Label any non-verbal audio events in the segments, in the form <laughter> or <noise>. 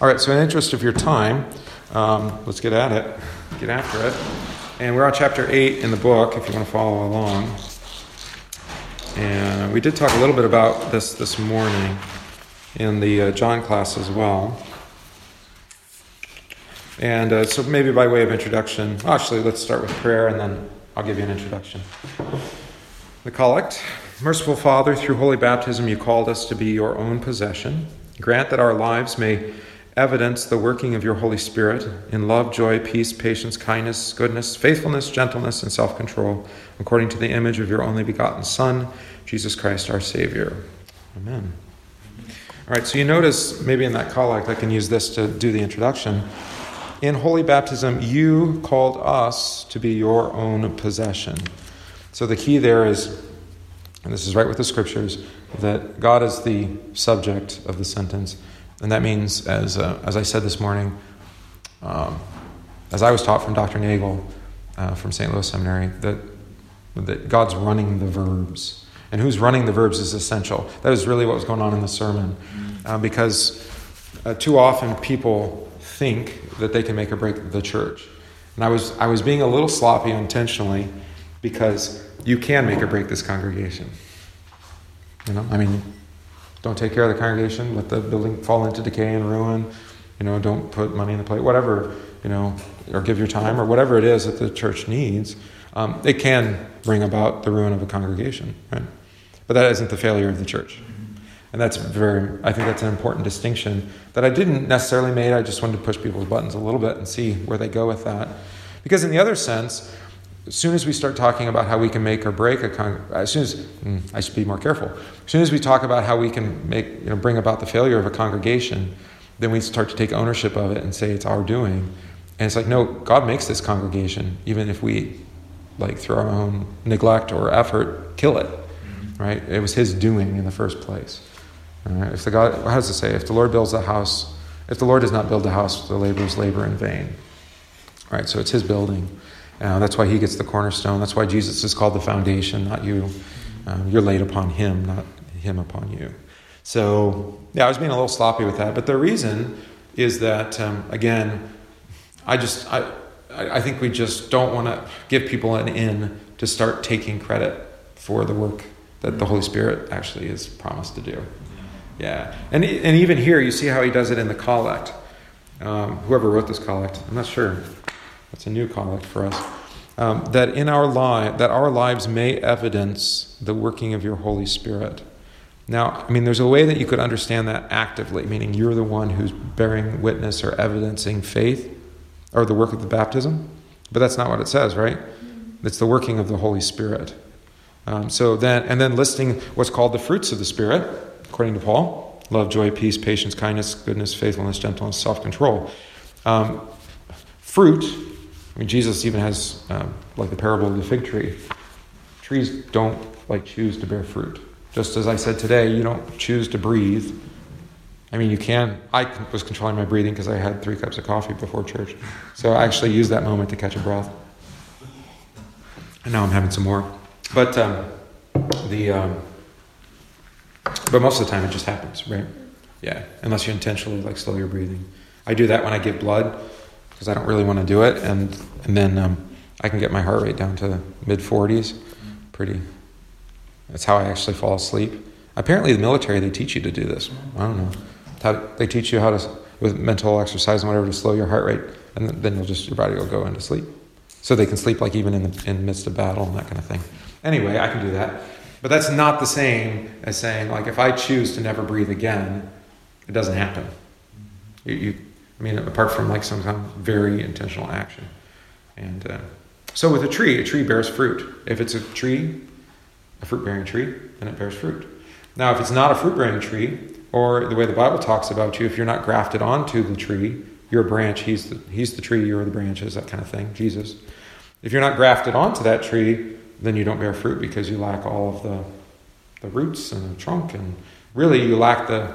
All right, so in the interest of your time, um, let's get at it, get after it. And we're on chapter 8 in the book, if you want to follow along. And we did talk a little bit about this this morning in the uh, John class as well. And uh, so, maybe by way of introduction, actually, let's start with prayer and then I'll give you an introduction. The collect Merciful Father, through holy baptism, you called us to be your own possession. Grant that our lives may evidence the working of your Holy Spirit in love, joy, peace, patience, kindness, goodness, faithfulness, gentleness, and self control, according to the image of your only begotten Son, Jesus Christ, our Savior. Amen. All right, so you notice maybe in that collect, I can use this to do the introduction. In holy baptism, you called us to be your own possession. So the key there is and this is right with the scriptures, that God is the subject of the sentence. And that means, as, uh, as I said this morning, um, as I was taught from Dr. Nagel uh, from St. Louis Seminary, that, that God's running the verbs. And who's running the verbs is essential. That is really what was going on in the sermon. Uh, because uh, too often people think that they can make or break the church. And I was, I was being a little sloppy intentionally because you can make or break this congregation. You know, I mean, don't take care of the congregation, let the building fall into decay and ruin. You know, don't put money in the plate, whatever, you know, or give your time or whatever it is that the church needs. Um, it can bring about the ruin of a congregation, right? But that isn't the failure of the church. And that's very, I think that's an important distinction that I didn't necessarily make. I just wanted to push people's buttons a little bit and see where they go with that. Because in the other sense, as soon as we start talking about how we can make or break a con- as soon as mm, I should be more careful. As soon as we talk about how we can make you know bring about the failure of a congregation, then we start to take ownership of it and say it's our doing. And it's like no, God makes this congregation, even if we like through our own neglect or effort kill it. Right? It was His doing in the first place. Right? If the God, how does it say? If the Lord builds a house, if the Lord does not build a house, the laborers labor in vain. Right? So it's His building. Uh, that's why he gets the cornerstone. That's why Jesus is called the foundation, not you. Um, you're laid upon him, not him upon you. So, yeah, I was being a little sloppy with that. But the reason is that, um, again, I just, I, I think we just don't want to give people an in to start taking credit for the work that the Holy Spirit actually is promised to do. Yeah. And, and even here, you see how he does it in the collect. Um, whoever wrote this collect, I'm not sure. That's a new collect for us. Um, that in our life, that our lives may evidence the working of your Holy Spirit. Now, I mean, there's a way that you could understand that actively, meaning you're the one who's bearing witness or evidencing faith or the work of the baptism. But that's not what it says, right? It's the working of the Holy Spirit. Um, so then, and then listing what's called the fruits of the Spirit, according to Paul: love, joy, peace, patience, kindness, goodness, faithfulness, gentleness, self-control. Um, fruit I mean, Jesus even has, um, like the parable of the fig tree. Trees don't like choose to bear fruit. Just as I said today, you don't choose to breathe. I mean, you can. I was controlling my breathing because I had three cups of coffee before church. So I actually used that moment to catch a breath. And now I'm having some more. But um, the um, but most of the time it just happens, right? Yeah, unless you intentionally like slow your breathing. I do that when I give blood because I don't really want to do it, and and then um, I can get my heart rate down to mid 40s. Pretty. That's how I actually fall asleep. Apparently, the military they teach you to do this. I don't know. How, they teach you how to with mental exercise and whatever to slow your heart rate, and then you'll just your body will go into sleep. So they can sleep like even in the in midst of battle and that kind of thing. Anyway, I can do that. But that's not the same as saying like if I choose to never breathe again, it doesn't happen. You, you I mean, apart from like some kind of very intentional action. And uh, so with a tree, a tree bears fruit. If it's a tree, a fruit bearing tree, then it bears fruit. Now, if it's not a fruit bearing tree, or the way the Bible talks about you, if you're not grafted onto the tree, you're a branch, he's the, he's the tree, you're the branches, that kind of thing, Jesus. If you're not grafted onto that tree, then you don't bear fruit because you lack all of the, the roots and the trunk. And really, you lack the,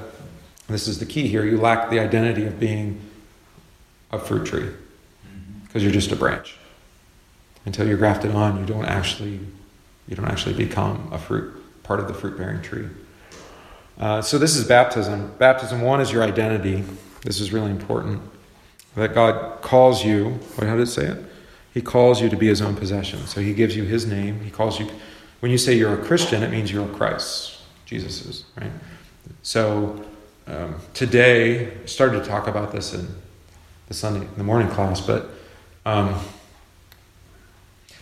this is the key here, you lack the identity of being a fruit tree because you're just a branch. Until you're grafted on, you don't actually you don't actually become a fruit part of the fruit bearing tree. Uh, so this is baptism. Baptism one is your identity. This is really important. That God calls you, What, how did it say it? He calls you to be his own possession. So he gives you his name. He calls you, when you say you're a Christian, it means you're a Christ. Jesus is, right? So um, today, I started to talk about this in the Sunday, the morning class, but um,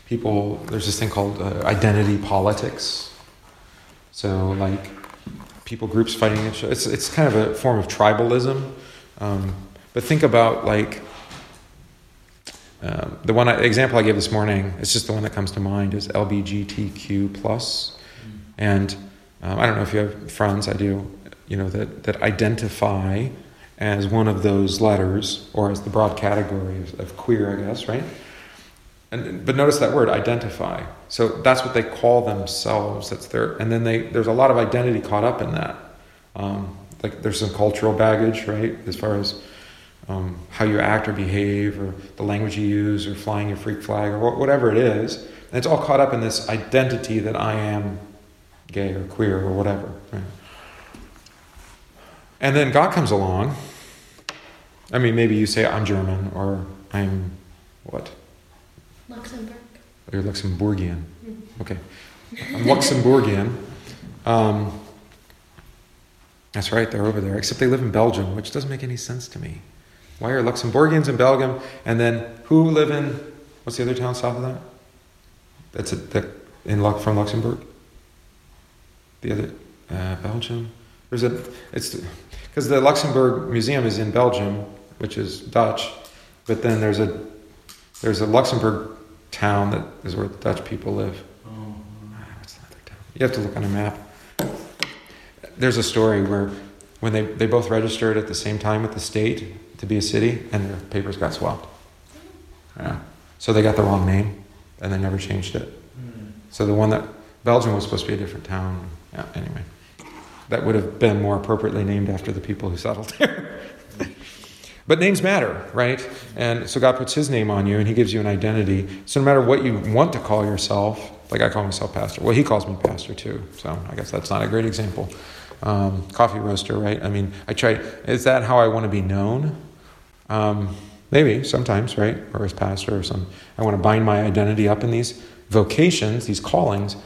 people, there's this thing called uh, identity politics. So, like, people groups fighting each other. It's, it's kind of a form of tribalism. Um, but think about, like, um, the one I, example I gave this morning, it's just the one that comes to mind, is LBGTQ plus, and um, I don't know if you have friends. I do. You know that that identify as one of those letters, or as the broad category of, of queer, I guess, right? And, but notice that word identify. So that's what they call themselves. That's their, and then they there's a lot of identity caught up in that. Um, like there's some cultural baggage, right, as far as um, how you act or behave, or the language you use, or flying your freak flag, or whatever it is. And it's all caught up in this identity that I am gay or queer or whatever. Right? And then God comes along. I mean, maybe you say, I'm German or I'm what? Luxembourg. You're Luxembourgian. Mm-hmm. Okay. I'm Luxembourgian. Um, that's right, they're over there. Except they live in Belgium, which doesn't make any sense to me. Why are Luxembourgians in Belgium? And then who live in, what's the other town south of that? That's a, that in from Luxembourg? The other, uh, Belgium? There's a, it's, because the Luxembourg Museum is in Belgium, which is Dutch, but then there's a, there's a Luxembourg town that is where the Dutch people live. Oh. What's that other town? You have to look on a map. There's a story where when they, they both registered at the same time with the state to be a city, and their papers got swapped. Yeah. So they got the wrong name, and they never changed it. Mm. So the one that Belgium was supposed to be a different town. Yeah. Anyway, that would have been more appropriately named after the people who settled there. <laughs> But names matter, right? And so God puts His name on you and He gives you an identity. So no matter what you want to call yourself, like I call myself pastor, well, He calls me pastor too. So I guess that's not a great example. Um, coffee roaster, right? I mean, I try, is that how I want to be known? Um, maybe sometimes, right? Or as pastor or some, I want to bind my identity up in these vocations, these callings,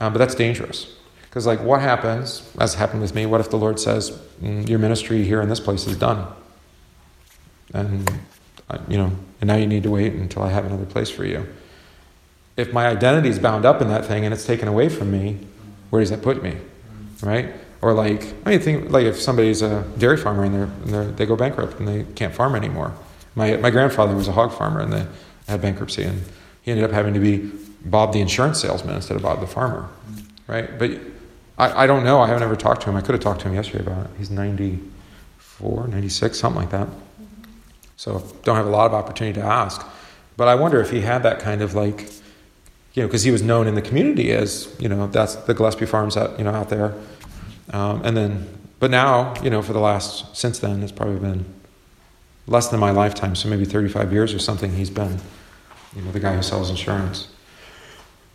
uh, but that's dangerous. Because, like, what happens, as happened with me, what if the Lord says, mm, Your ministry here in this place is done? and you know, and now you need to wait until I have another place for you. If my identity is bound up in that thing and it's taken away from me, where does that put me, right? Or like, I mean, think like if somebody's a dairy farmer and they're, and they're, they go bankrupt and they can't farm anymore. My my grandfather was a hog farmer and they had bankruptcy and he ended up having to be Bob the insurance salesman instead of Bob the farmer, right? But I, I don't know. I haven't ever talked to him. I could have talked to him yesterday about it. He's 94, 96, something like that. So don't have a lot of opportunity to ask. But I wonder if he had that kind of like, you know, because he was known in the community as, you know, that's the Gillespie farms out, you know, out there. Um, and then, but now, you know, for the last, since then, it's probably been less than my lifetime, so maybe 35 years or something, he's been, you know, the guy who sells insurance.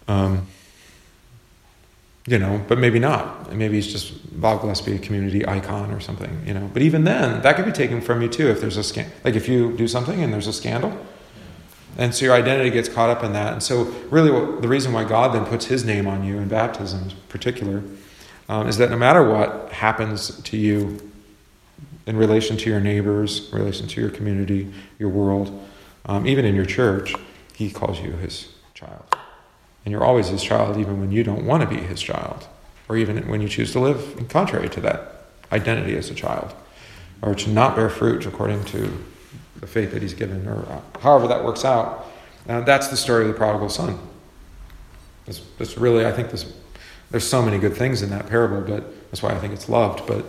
Um, you know, but maybe not. Maybe he's just Bob Gillespie, a community icon or something, you know. But even then, that could be taken from you too if there's a scan. Like if you do something and there's a scandal, and so your identity gets caught up in that. And so, really, what, the reason why God then puts His name on you in baptism, in particular, um, is that no matter what happens to you in relation to your neighbors, in relation to your community, your world, um, even in your church, He calls you His child. And you're always his child, even when you don't want to be his child, or even when you choose to live contrary to that identity as a child, or to not bear fruit according to the faith that he's given, or uh, however that works out. Uh, that's the story of the prodigal son. It's, it's really, I think, this, there's so many good things in that parable, but that's why I think it's loved. But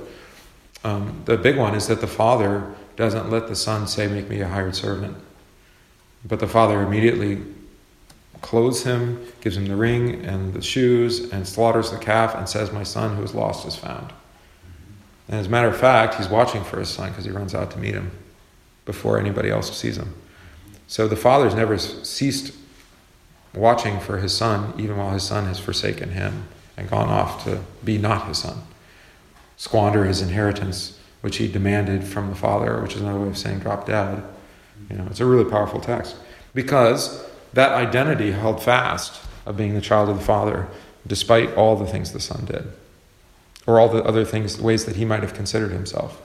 um, the big one is that the father doesn't let the son say, Make me a hired servant. But the father immediately clothes him, gives him the ring and the shoes, and slaughters the calf and says, My son who is lost is found. And as a matter of fact, he's watching for his son because he runs out to meet him before anybody else sees him. So the father's never ceased watching for his son, even while his son has forsaken him and gone off to be not his son, squander his inheritance which he demanded from the Father, which is another way of saying drop dead. You know, it's a really powerful text because that identity held fast of being the child of the Father, despite all the things the Son did, or all the other things, ways that he might have considered himself,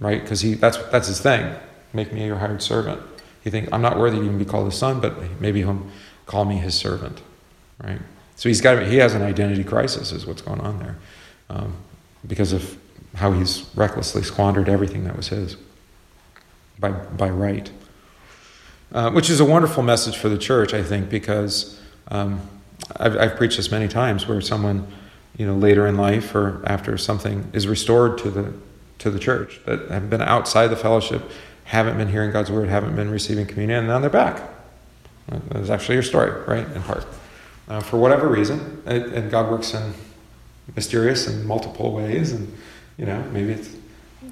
right? Because he that's that's his thing. Make me your hired servant. He think I'm not worthy to even be called a son, but maybe he'll call me his servant, right? So he's got he has an identity crisis, is what's going on there, um, because of how he's recklessly squandered everything that was his by by right. Uh, which is a wonderful message for the church, I think, because um, I've, I've, preached this many times where someone, you know, later in life or after something is restored to the to the church that have been outside the fellowship, haven't been hearing God's word, haven't been receiving communion, and now they're back. That's actually your story, right? In part, uh, for whatever reason, and, and God works in mysterious and multiple ways, and you know, maybe it's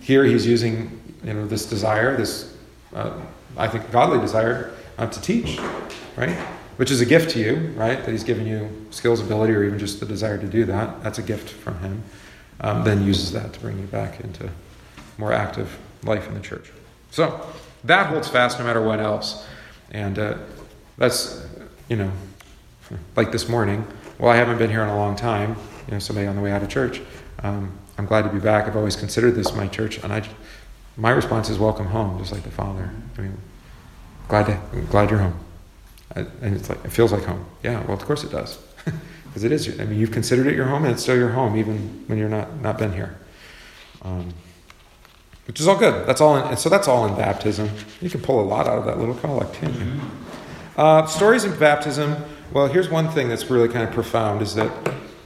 here He's using you know this desire, this. Uh, I think, godly desire uh, to teach, right? Which is a gift to you, right? That He's given you skills, ability, or even just the desire to do that. That's a gift from Him. Um, then uses that to bring you back into more active life in the church. So that holds fast no matter what else. And uh, that's, you know, like this morning. Well, I haven't been here in a long time. You know, somebody on the way out of church. Um, I'm glad to be back. I've always considered this my church, and I my response is welcome home, just like the Father. I mean, glad to, glad you're home. And it's like, it feels like home. Yeah, well, of course it does. <laughs> Because it is, I mean, you've considered it your home and it's still your home, even when you're not, not been here. Um, which is all good. That's all in, so that's all in baptism. You can pull a lot out of that little collect, can you? Uh, stories in baptism. Well, here's one thing that's really kind of profound is that,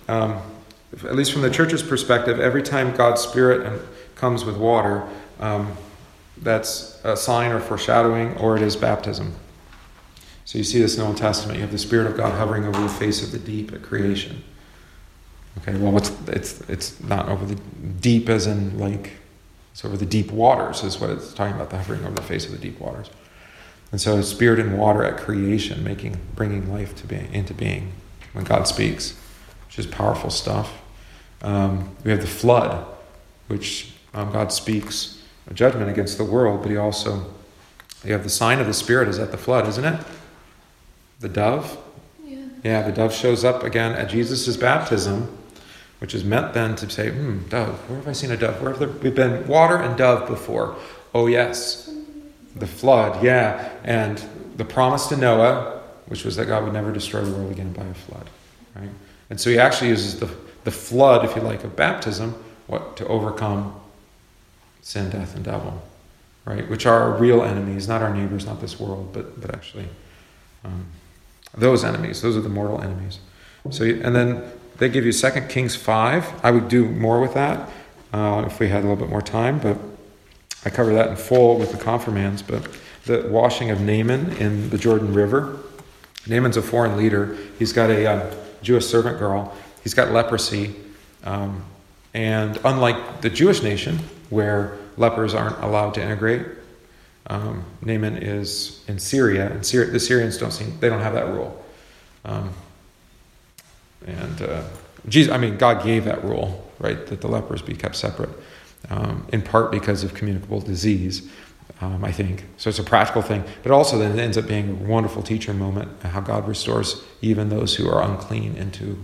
um, at least from the church's perspective, every time God's Spirit comes with water, um, that's a sign or foreshadowing, or it is baptism. So you see this in the Old Testament. You have the Spirit of God hovering over the face of the deep at creation. Okay, well, it's, it's, it's not over the deep as in like, it's over the deep waters, is what it's talking about, the hovering over the face of the deep waters. And so, spirit and water at creation, making, bringing life to be, into being when God speaks, which is powerful stuff. Um, we have the flood, which um, God speaks a judgment against the world, but he also, you have the sign of the Spirit is at the flood, isn't it? The dove? Yeah. Yeah, the dove shows up again at Jesus' baptism, which is meant then to say, hmm, dove, where have I seen a dove? Where have there, we've been water and dove before? Oh, yes. The flood, yeah. And the promise to Noah, which was that God would never destroy the world again by a flood, right? And so he actually uses the, the flood, if you like, of baptism, what, to overcome sin, death, and devil, right? Which are real enemies, not our neighbors, not this world, but, but actually um, those enemies. Those are the mortal enemies. So, and then they give you Second Kings 5. I would do more with that uh, if we had a little bit more time, but I cover that in full with the confirmands. But the washing of Naaman in the Jordan River. Naaman's a foreign leader. He's got a uh, Jewish servant girl. He's got leprosy. Um, and unlike the Jewish nation, where lepers aren't allowed to integrate. Um, Naaman is in Syria, and Syria, the Syrians don't seem they don't have that rule. Um, and uh, Jesus, I mean, God gave that rule, right, that the lepers be kept separate, um, in part because of communicable disease. Um, I think so. It's a practical thing, but also then it ends up being a wonderful teacher moment. How God restores even those who are unclean into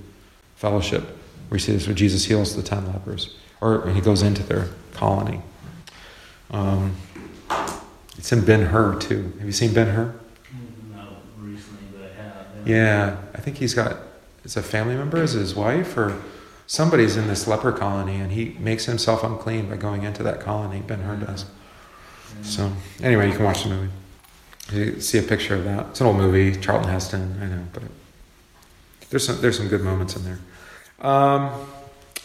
fellowship. We see this when Jesus heals the ten lepers, or he goes into their colony. Um, it's in Ben Hur too. Have you seen Ben Hur? Not recently, but I have. Yeah, I think he's got. It's a family member, is it his wife or somebody's in this leper colony, and he makes himself unclean by going into that colony. Ben Hur does. So anyway, you can watch the movie. You see a picture of that. It's an old movie. Charlton Heston, I know, but there's some there's some good moments in there. Um,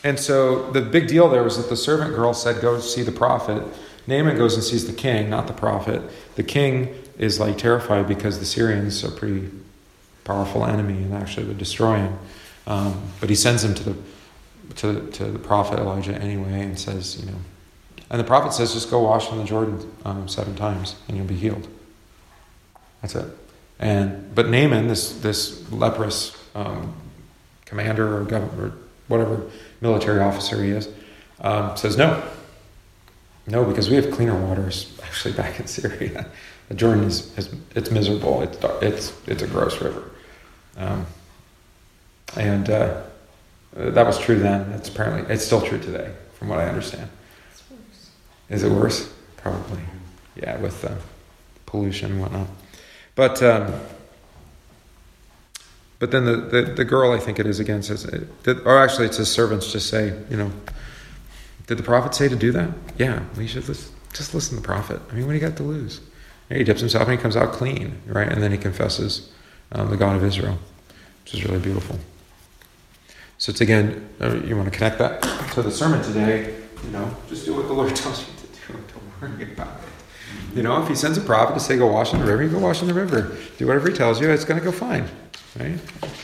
and so the big deal there was that the servant girl said, Go see the prophet. Naaman goes and sees the king, not the prophet. The king is like terrified because the Syrians are pretty powerful enemy and actually would destroy him. Um, but he sends him to the to, to the prophet Elijah anyway and says, you know, and the prophet says, just go wash in the Jordan um, seven times and you'll be healed. That's it. And but Naaman, this this leprous um, commander or governor, whatever military officer he is, um, says, No, No, because we have cleaner waters <laughs> actually back in Syria. The Jordan is, is it's miserable. It's dar- it's it's a gross river, um, and uh, that was true then. It's apparently it's still true today, from what I understand. It's worse. Is it worse? Probably. Yeah, with uh, pollution and whatnot. But um, but then the, the, the girl, I think it is again, says, uh, or actually it's his servants just say, you know, did the prophet say to do that? Yeah, we should listen, just listen to the prophet. I mean, what do you got to lose? Yeah, he dips himself and he comes out clean, right? And then he confesses um, the God of Israel, which is really beautiful. So it's again, uh, you want to connect that to the sermon today, you know, just do what the Lord <laughs> tells you to do. Don't worry about it. You know, if he sends a prophet to say go wash in the river, you go wash in the river. Do whatever he tells you, it's going to go fine, right?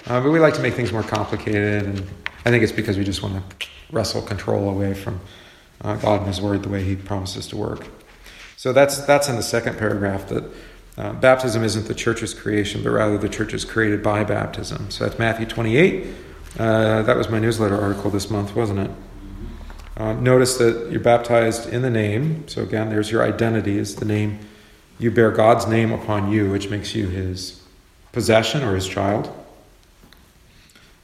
Uh, but we like to make things more complicated, and I think it's because we just want to wrestle control away from uh, God and His Word the way He promises to work. So that's that's in the second paragraph that uh, baptism isn't the church's creation, but rather the church is created by baptism. So that's Matthew 28. Uh, that was my newsletter article this month, wasn't it? Uh, notice that you're baptized in the name. So again, there's your identity is the name. You bear God's name upon you, which makes you His possession or His child.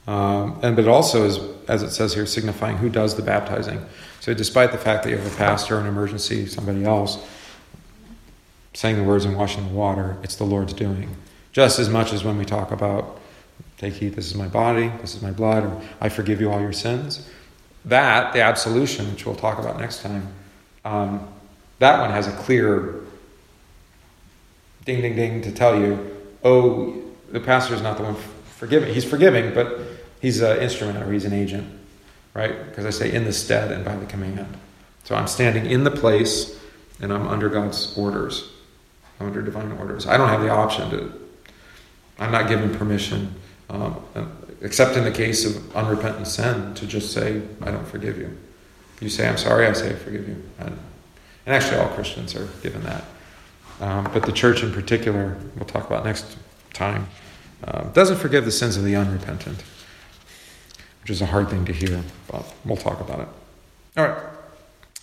Um, and but also is, as it says here, signifying who does the baptizing. So despite the fact that you have a pastor, an emergency, somebody else saying the words and washing the water, it's the Lord's doing. Just as much as when we talk about, take heed, this is my body, this is my blood, or I forgive you all your sins. That, the absolution, which we'll talk about next time, um, that one has a clear ding, ding, ding to tell you, oh, the pastor is not the one forgiving. He's forgiving, but he's an instrument or he's an agent, right? Because I say in the stead and by the command. So I'm standing in the place and I'm under God's orders. I'm under divine orders. I don't have the option to, I'm not given permission, um, except in the case of unrepentant sin, to just say, I don't forgive you. You say, I'm sorry, I say, I forgive you. And, and actually, all Christians are given that. Um, but the church in particular, we'll talk about next time, uh, doesn't forgive the sins of the unrepentant, which is a hard thing to hear, but we'll talk about it. All right,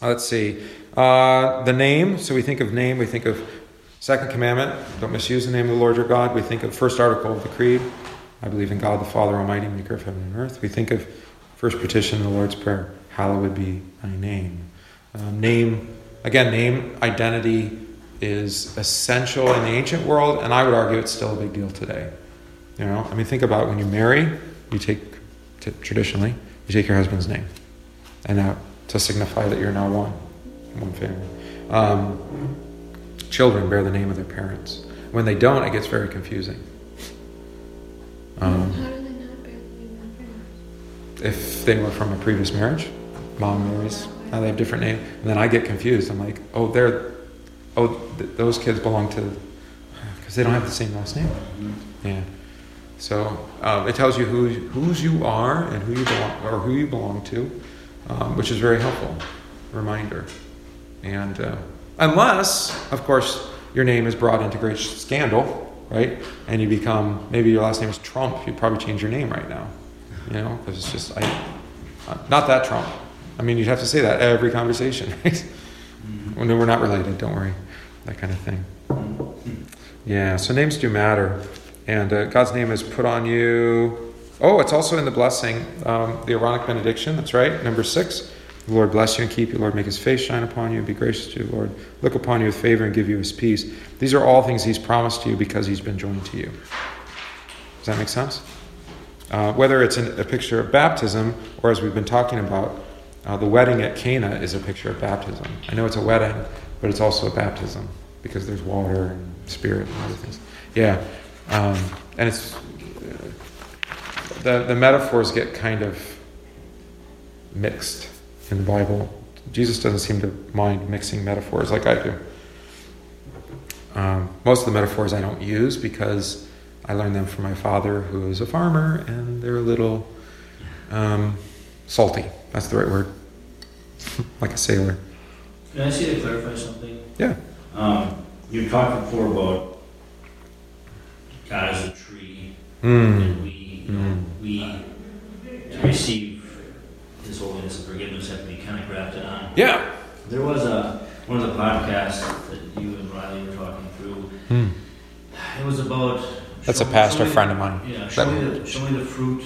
let's see. Uh, the name, so we think of name, we think of second commandment, don't misuse the name of the Lord your God. We think of first article of the Creed, I believe in God the Father Almighty, maker of heaven and earth. We think of first petition in the Lord's Prayer, hallowed be thy name. Um, name, again, name, identity is essential in the ancient world, and I would argue it's still a big deal today. You know, I mean, think about when you marry, you take, t- traditionally, you take your husband's name, and now to signify that you're now one, one family. Um, children bear the name of their parents. When they don't, it gets very confusing. Um, How do they not bear the name of their parents? if they were from a previous marriage, mom marries, now they have different name, and then I get confused. I'm like, oh, they're, oh, th- those kids belong to, because they don't have the same last name. Yeah. So um, it tells you who whose you are and who you belong or who you belong to, um, which is very helpful reminder. And uh, unless, of course, your name is brought into great scandal, right? And you become maybe your last name is Trump. You'd probably change your name right now, you know, because it's just I, uh, not that Trump. I mean, you'd have to say that every conversation, <laughs> right? Well, no, we're not related. Don't worry, that kind of thing. Yeah. So names do matter. And uh, God's name is put on you. Oh, it's also in the blessing, um, the Aaronic benediction. That's right, number six. The Lord bless you and keep you. Lord make his face shine upon you. and Be gracious to you, Lord. Look upon you with favor and give you his peace. These are all things he's promised to you because he's been joined to you. Does that make sense? Uh, whether it's an, a picture of baptism or as we've been talking about, uh, the wedding at Cana is a picture of baptism. I know it's a wedding, but it's also a baptism because there's water and spirit and other things. Yeah. Um, and it's the the metaphors get kind of mixed in the Bible. Jesus doesn't seem to mind mixing metaphors like I do. Um, most of the metaphors I don't use because I learned them from my father, who is a farmer, and they're a little um, salty. That's the right word. <laughs> like a sailor. Can I see to clarify something? Yeah. Um, you talked before about God is a tree, Mm. and we, you know, we, to receive His holiness and forgiveness have to be kind of grafted on. Yeah. There was a, one of the podcasts that you and Riley were talking through. Hmm. It was about. That's show a pastor me- friend of mine. Yeah, show me the, show me the fruit,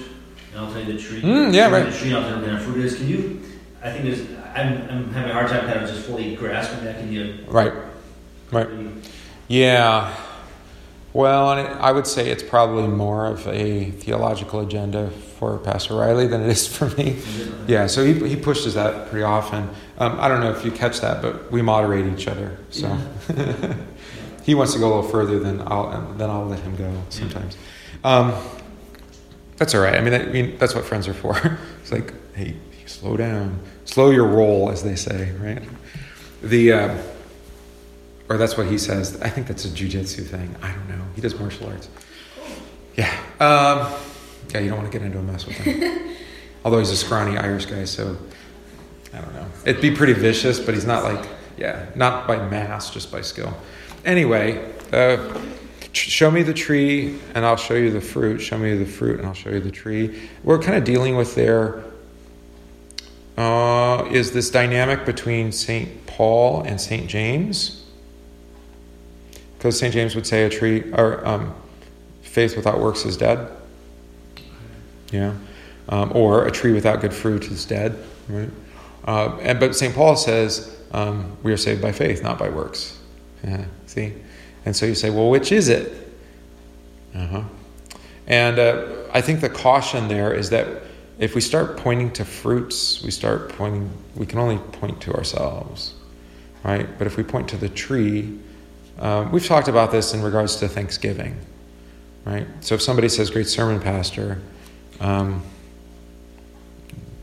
and I'll tell you the tree. Mm, yeah, Show me right. The tree, I'll tell you what kind of fruit it is. Can you, I think there's, I'm, I'm having a hard time kind of just fully grasping that. Can you? Right. Right. Yeah. Well, and it, I would say it's probably more of a theological agenda for Pastor Riley than it is for me. <laughs> Yeah, so he, he pushes that pretty often. Um, I don't know if you catch that, but we moderate each other. So <laughs> he wants to go a little further than I'll then I'll let him go sometimes. Um, that's all right. I mean, I mean that's what friends are for. <laughs> it's like, hey, slow down, slow your roll, as they say, right? The uh, or that's what he says. I think that's a jujitsu thing. I don't know. He does martial arts. Yeah. Um, yeah, you don't want to get into a mess with him. <laughs> Although he's a scrawny Irish guy, so I don't know. It'd be pretty vicious, but he's not like, yeah, not by mass, just by skill. Anyway, uh, show me the tree and I'll show you the fruit. Show me the fruit and I'll show you the tree. We're kind of dealing with there uh, is this dynamic between St. Paul and St. James. Because St. James would say a tree, or um, faith without works is dead. Yeah. Um, or a tree without good fruit is dead. Right? Uh, and, but St. Paul says um, we are saved by faith, not by works. Yeah, see? And so you say, well, which is it? Uh-huh. And uh, I think the caution there is that if we start pointing to fruits, we start pointing, we can only point to ourselves, right? But if we point to the tree, um, we've talked about this in regards to Thanksgiving, right? So if somebody says, Great sermon, Pastor, um,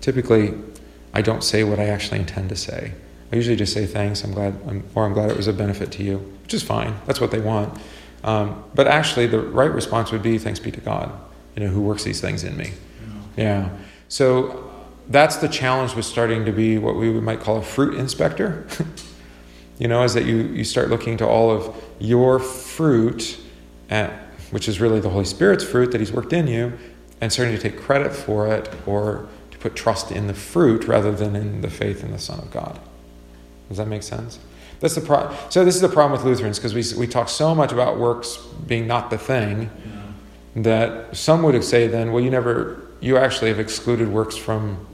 typically I don't say what I actually intend to say. I usually just say thanks, I'm glad, I'm, or I'm glad it was a benefit to you, which is fine. That's what they want. Um, but actually, the right response would be thanks be to God, you know, who works these things in me. Yeah. So that's the challenge with starting to be what we might call a fruit inspector. <laughs> you know, is that you, you start looking to all of your fruit, at, which is really the Holy Spirit's fruit that He's worked in you, and starting to take credit for it or to put trust in the fruit rather than in the faith in the Son of God. Does that make sense? That's the pro- so this is the problem with Lutherans because we, we talk so much about works being not the thing that some would say then, well, you never, you actually have excluded works from,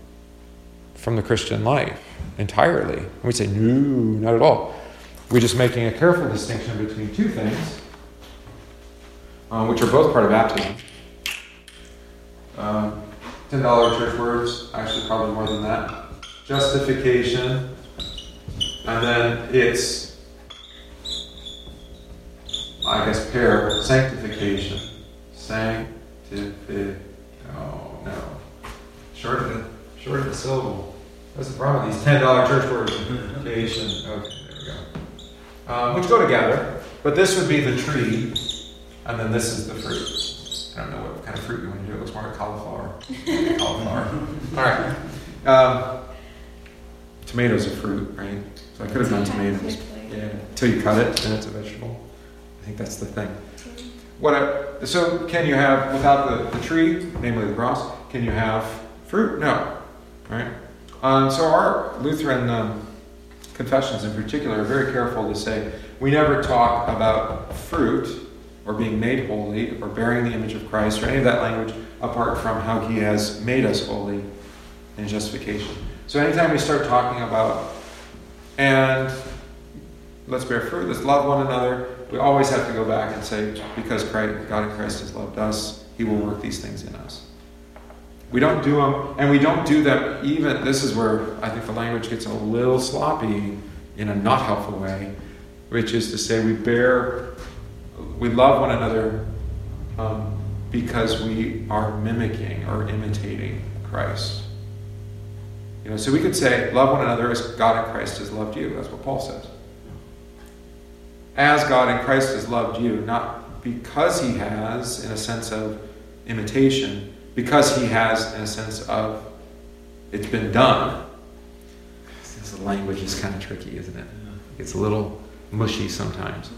from the Christian life entirely. And we say, no, not at all. We're just making a careful distinction between two things, uh, which are both part of baptism. Um, $10 church words, actually, probably more than that. Justification, and then it's, I guess, pair, sanctification. Sanctific. Oh no. Short of the short of the syllable. That's the problem with these ten dollar church words. Sanctification. Okay, Um, which go together, but this would be the tree, and then this is the fruit. I don't know what kind of fruit you want to do. It looks more like cauliflower. <laughs> cauliflower. All right. Um, tomatoes are fruit, right? So I could have done tomatoes. Yeah. Until you cut it, then it's a vegetable. I think that's the thing. What I, so can you have without the, the tree, namely the cross? Can you have fruit? No, right? Um, so our Lutheran um, confessions, in particular, are very careful to say we never talk about fruit or being made holy or bearing the image of Christ or any of that language apart from how He has made us holy in justification. So anytime we start talking about and let's bear fruit, let's love one another, we always have to go back and say, because Christ, God in Christ has loved us, He will work these things in us. We don't do them, and we don't do them even, this is where I think the language gets a little sloppy in a not helpful way, which is to say we bear, we love one another um, because we are mimicking or imitating Christ. You know, so we could say, love one another as God in Christ has loved you. That's what Paul says as God in Christ has loved you, not because he has, in a sense of imitation, because he has, in a sense of it's been done. This language is kind of tricky, isn't it? It's a little mushy sometimes.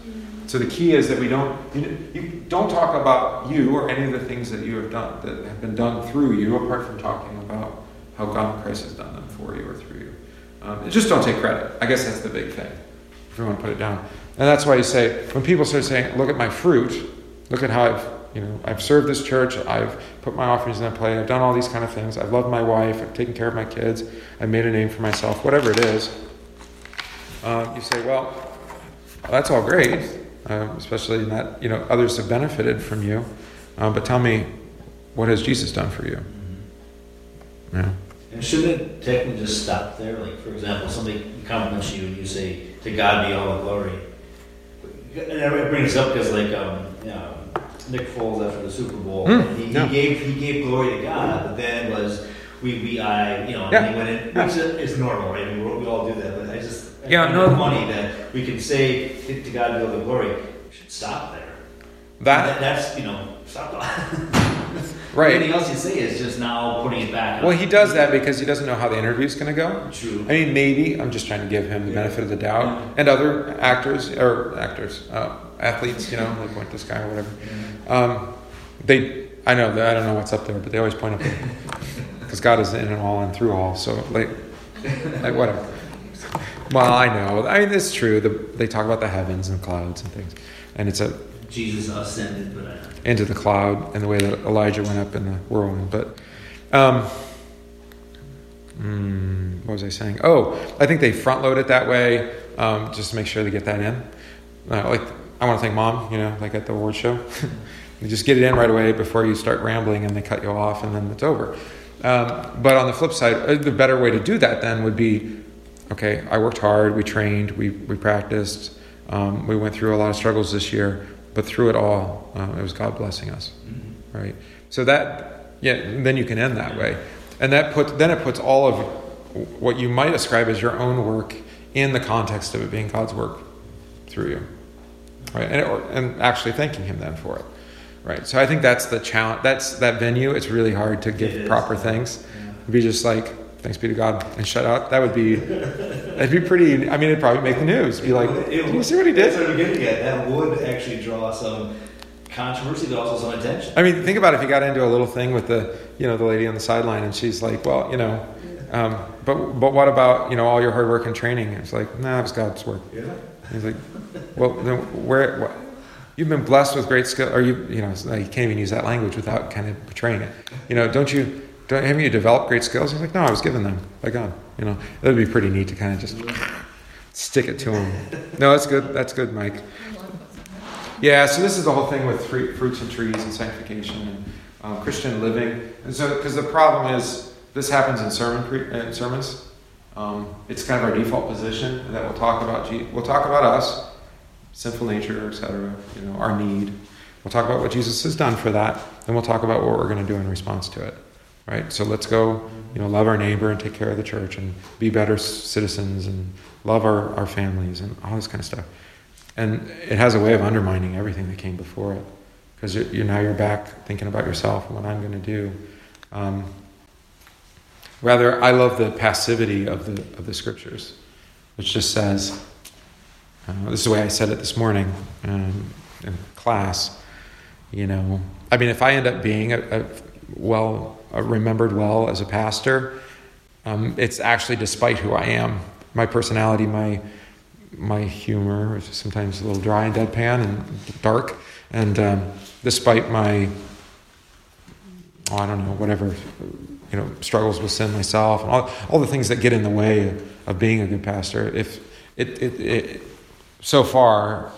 So the key is that we don't you, you don't talk about you or any of the things that you have done that have been done through you, apart from talking about how God in Christ has done them for you or through you. Um, just don't take credit. I guess that's the big thing. if you want to put it down. And that's why you say, when people start saying, look at my fruit, look at how I've, you know, I've served this church, I've put my offerings in that plate, I've done all these kind of things, I've loved my wife, I've taken care of my kids, I've made a name for myself, whatever it is. Uh, you say, well, that's all great, uh, especially in that, you know, others have benefited from you. Uh, but tell me, what has Jesus done for you? Mm-hmm. Yeah. And shouldn't it technically just stop there? Like, for example, somebody compliments you and you say, "To God be all the glory." And it brings up because, like, um, you know, Nick Foles after the Super Bowl, Mm, he, he gave he gave glory to God, but then it was we we I you know Yeah. and he went in, Yeah. which is normal, right? I mean, we all do that, but I just I Yeah, no. money that we can say to God be all the glory. We should stop there. That, that's you know stop. <laughs> right. Anything else you say is just now putting it back. Well, he does that because he doesn't know how the interview is going to go. True. I mean, maybe I'm just trying to give him the benefit of the doubt, and other actors or actors, uh, athletes, you know, they point this guy or whatever. Um, they, I know, I don't know what's up there, but they always point up because God is in and all and through all. So like, like whatever. Well, I know. I mean, it's true. The, they talk about the heavens and clouds and things, and it's a Jesus ascended, but I. into the cloud and the way that Elijah went up in the whirlwind. But um, mm, what was I saying? Oh, I think they front load it that way um, just to make sure they get that in. Uh, like I want to thank mom, you know, like at the award show. you <laughs> just get it in right away before you start rambling and they cut you off and then it's over. Um, but on the flip side, uh, the better way to do that then would be okay, I worked hard, we trained, we, we practiced, um, we went through a lot of struggles this year, but through it all, uh, it was God blessing us, right? So that, yeah, then you can end that way. And that puts, then it puts all of what you might describe as your own work in the context of it being God's work through you, right? And, or, and actually thanking Him then for it, right? So I think that's the challenge. That's that venue. It's really hard to give proper things. Be just like thanks be to God and shut up. That would be that'd be pretty. I mean, it'd probably make the news. Be like, It did you see what he That's did? what I'm getting at. That would actually draw some controversy, but also some attention. I mean, think about if you got into a little thing with the you know the lady on the sideline and she's like, well, you know. Um, but but what about you know all your hard work and training? It's like, nah, it was God's work. Yeah. He's like, well, then where, you've been blessed with great skill, or you, you know, you can't even use that language without kind of betraying it. You know, don't you, don't, haven't you developed great skills? He's like, no, I was given them by God. You know, it would be pretty neat to kind of just stick it to him. No, that's good. That's good, Mike. Yeah, so this is the whole thing with fruit, fruits and trees and sanctification and um, Christian living. And so, because the problem is, this happens in sermon pre- in sermons. Um, it's kind of our default position that we'll talk about. Je- we'll talk about us, sinful nature, etc. You know, our need. We'll talk about what Jesus has done for that. Then we'll talk about what we're going to do in response to it. Right. So let's go. You know, love our neighbor and take care of the church and be better citizens and love our, our families and all this kind of stuff. And it has a way of undermining everything that came before it, because you're, you're now you're back thinking about yourself and what I'm going to do. Um, rather, I love the passivity of the of the scriptures, which just says, uh, "This is the way I said it this morning um, in class." You know, I mean, if I end up being a, a well a remembered well as a pastor, um, it's actually despite who I am, my personality, my my humor is sometimes a little dry and deadpan and dark, and um, despite my, oh, I don't know, whatever, you know, struggles with sin myself and all, all the things that get in the way of being a good pastor. If it, it, it so far,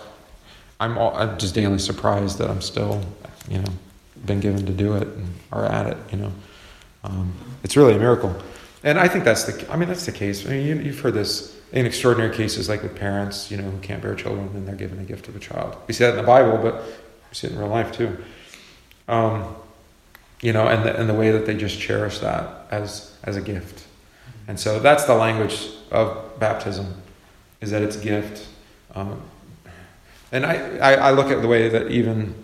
I'm, all, I'm just daily surprised that I'm still, you know, been given to do it and are at it. You know, um, it's really a miracle, and I think that's the. I mean, that's the case. I mean, you, you've heard this in extraordinary cases, like with parents, you know, who can't bear children, and they're given a gift of a child. We see that in the Bible, but we see it in real life too. Um, you know, and the, and the way that they just cherish that as as a gift, and so that's the language of baptism, is that it's a gift. Um, and I, I, I look at the way that even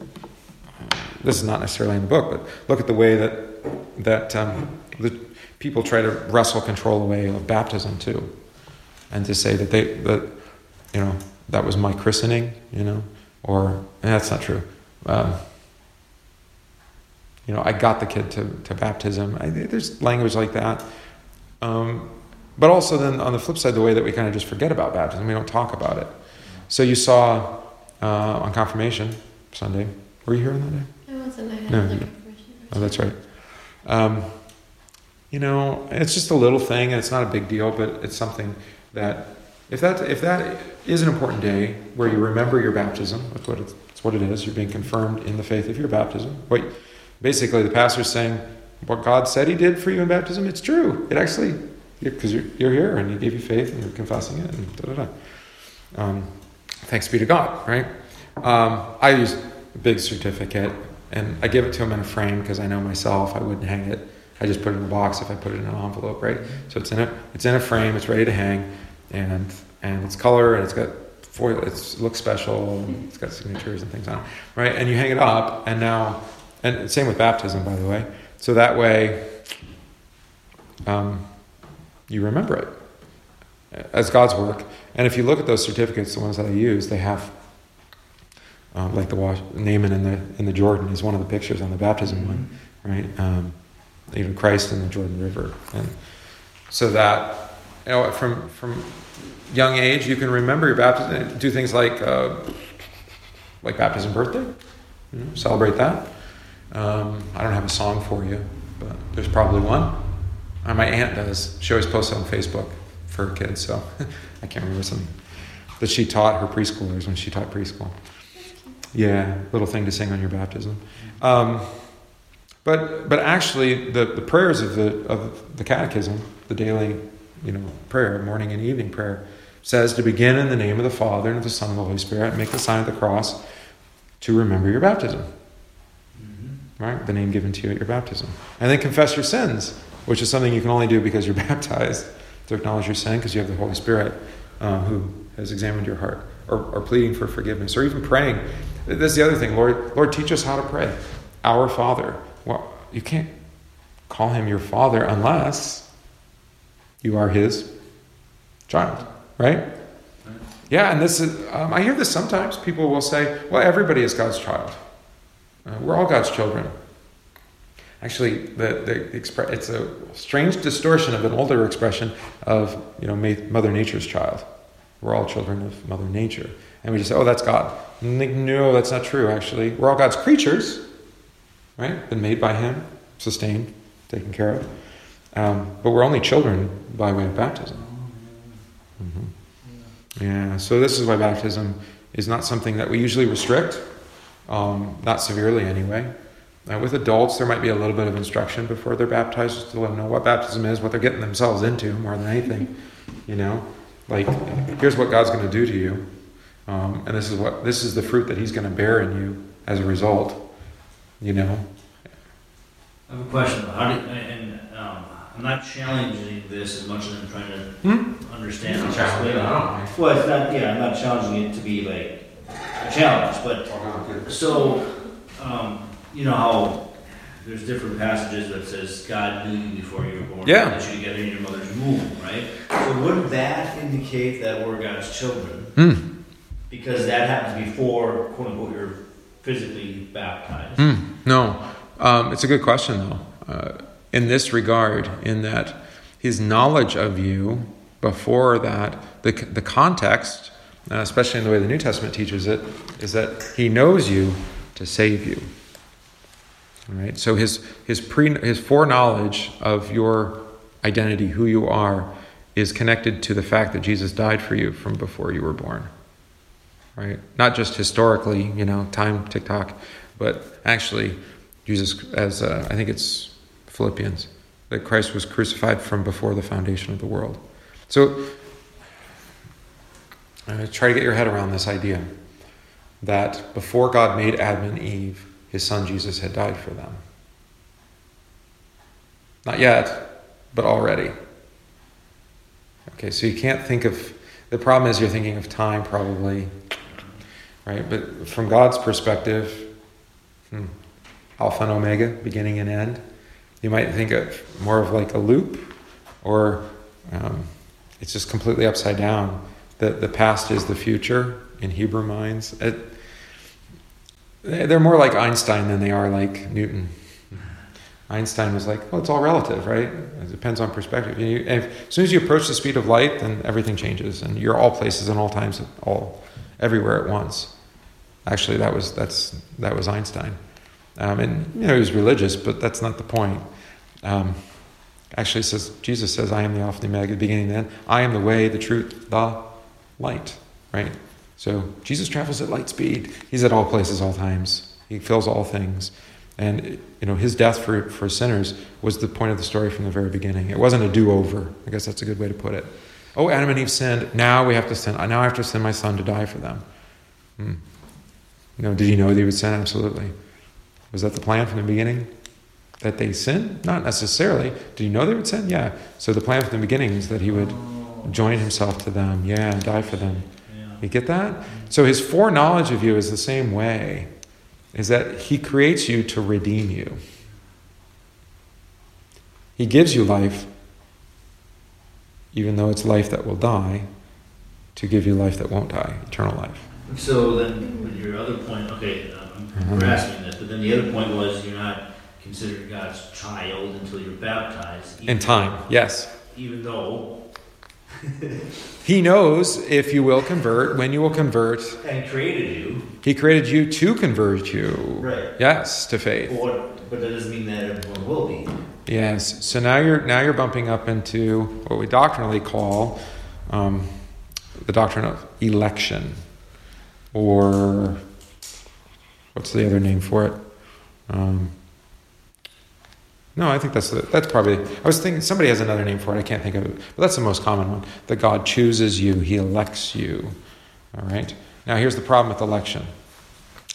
this is not necessarily in the book, but look at the way that that um, the people try to wrestle control away of baptism too, and to say that they that you know that was my christening, you know, or that's not true. Um, you know, I got the kid to, to baptism. I, there's language like that, um, but also then on the flip side, the way that we kind of just forget about baptism, we don't talk about it. So you saw uh, on confirmation Sunday. Were you here on that day? I wasn't. I had No, Oh, that's right. Um, you know, it's just a little thing, and it's not a big deal, but it's something that if that if that is an important day where you remember your baptism, that's what it's, it's what it is. You're being confirmed in the faith of your baptism. What basically the pastor's saying, what God said He did for you in baptism, it's true. It actually because you're, you're here and He gave you faith and you're confessing it and da da da. Um, thanks be to God, right? Um, I use a big certificate and I give it to him in a frame because I know myself I wouldn't hang it. I just put it in a box if I put it in an envelope, right? So it's in a it's in a frame. It's ready to hang, and and it's color and it's got foil. It's, it looks special. It's got signatures and things on it, right? And you hang it up, and now and same with baptism, by the way. So that way, um, you remember it as God's work. And if you look at those certificates, the ones that I use, they have um, like the wash, Naaman in the in the Jordan is one of the pictures on the baptism one, right? Um, even Christ in the Jordan River, and so that you know from from young age you can remember your baptism. Do things like uh, like baptism birthday, you know, celebrate that. Um, I don't have a song for you, but there's probably one. Uh, my aunt does. She always posts on Facebook for her kids, so <laughs> I can't remember something that she taught her preschoolers when she taught preschool. Yeah, little thing to sing on your baptism. Um, but but actually, the, the prayers of the of the catechism, the daily, you know, prayer, morning and evening prayer, says to begin in the name of the Father and of the Son and the Holy Spirit, make the sign of the cross to remember your baptism. Right, the name given to you at your baptism, and then confess your sins, which is something you can only do because you're <laughs> baptized to acknowledge your sin because you have the Holy Spirit um, who has examined your heart, or, or pleading for forgiveness, or even praying. This is the other thing, Lord. Lord, teach us how to pray. Our Father. Well, you can't call him your Father unless you are His child, right? Yeah, and this is. Um, I hear this sometimes. People will say, "Well, everybody is God's child. Uh, we're all God's children." Actually, the, the expre- it's a strange distortion of an older expression of you know Mother Nature's child. We're all children of Mother Nature, and we just say, "Oh, that's God." No, that's not true. Actually, we're all God's creatures, right? Been made by Him, sustained, taken care of, um, but we're only children by way of baptism. Mm-hmm. Yeah. So this is why baptism is not something that we usually restrict, um, not severely anyway. Uh, with adults, there might be a little bit of instruction before they're baptized, just to let them know what baptism is, what they're getting themselves into, more than anything. You know, like here's what God's going to do to you, um, and this is what this is the fruit that He's going to bear in you as a result. You know. I have a question. How do you, and um, I'm not challenging this as much as I'm trying to Hmm? understand. You and can challenge it, explain I don't mind. Well, it's not. Yeah, I'm not challenging it to be like a challenge, but so um, you know how there's different passages that says God knew you before you were born. Yeah. That you together in your mother's womb, right? So wouldn't that indicate that we're God's children? Hmm. Because that happens before, quote unquote, you're physically baptized. Mm, no, um, it's a good question though. Uh, in this regard, in that his knowledge of you before that, the the context, uh, especially in the way the New Testament teaches it, is that he knows you to save you. All right. So his his pre his foreknowledge of your identity, who you are, is connected to the fact that Jesus died for you from before you were born right? Not just historically, you know, time, tick tock, but actually, Jesus, as uh, I think it's Philippians, that Christ was crucified from before the foundation of the world. So, try to get your head around this idea that before God made Adam and Eve, his son Jesus had died for them. Not yet, but already. Okay, so you can't think of the problem is you're thinking of time probably right? But from God's perspective, hmm, Alpha and Omega, beginning and end, you might think of more of like a loop, or um, it's just completely upside down. The, the past is the future in Hebrew minds. It, they're more like Einstein than they are like Newton. Einstein was like, well, it's all relative, right? It depends on perspective. You, if, as soon as you approach the speed of light, then everything changes, and you're all places and all times, all everywhere at once. Actually, that was that's that was Einstein, um, and you know he was religious, but that's not the point. Um, actually, says Jesus says, "I am the Alpha and the Omega, the beginning and the end. I am the way, the truth, the light." Right. So Jesus travels at light speed. He's at all places, all times. He fills all things. And you know, his death for, for sinners was the point of the story from the very beginning. It wasn't a do-over. I guess that's a good way to put it. Oh, Adam and Eve sinned. Now we have to sin. Now I have to send my son to die for them. Hmm. You know, did he know he would sin? Absolutely. Was that the plan from the beginning? That they sin? Not necessarily. Did he know they would sin? Yeah. So the plan from the beginning is that he would join himself to them. Yeah, and die for them. You get that? So his foreknowledge of you is the same way, is that he creates you to redeem you. He gives you life, even though it's life that will die, to give you life that won't die, eternal life. So then, with your other point, okay, I'm Mhm. grasping this, but then the other point was you're not considered God's child until you're baptized. In time, yes. Even though, <laughs> He knows if you will convert, when you will convert. and created you, He created you to convert you. Right. Yes, to faith. or, but that doesn't mean that everyone will be. Yes. So now you're now you're bumping up into what we doctrinally call um, the doctrine of election, or what's the other name for it? Um, no, I think that's the, that's probably. I was thinking somebody has another name for it. I can't think of it, but that's the most common one. That God chooses you, He elects you. All right. Now here's the problem with election.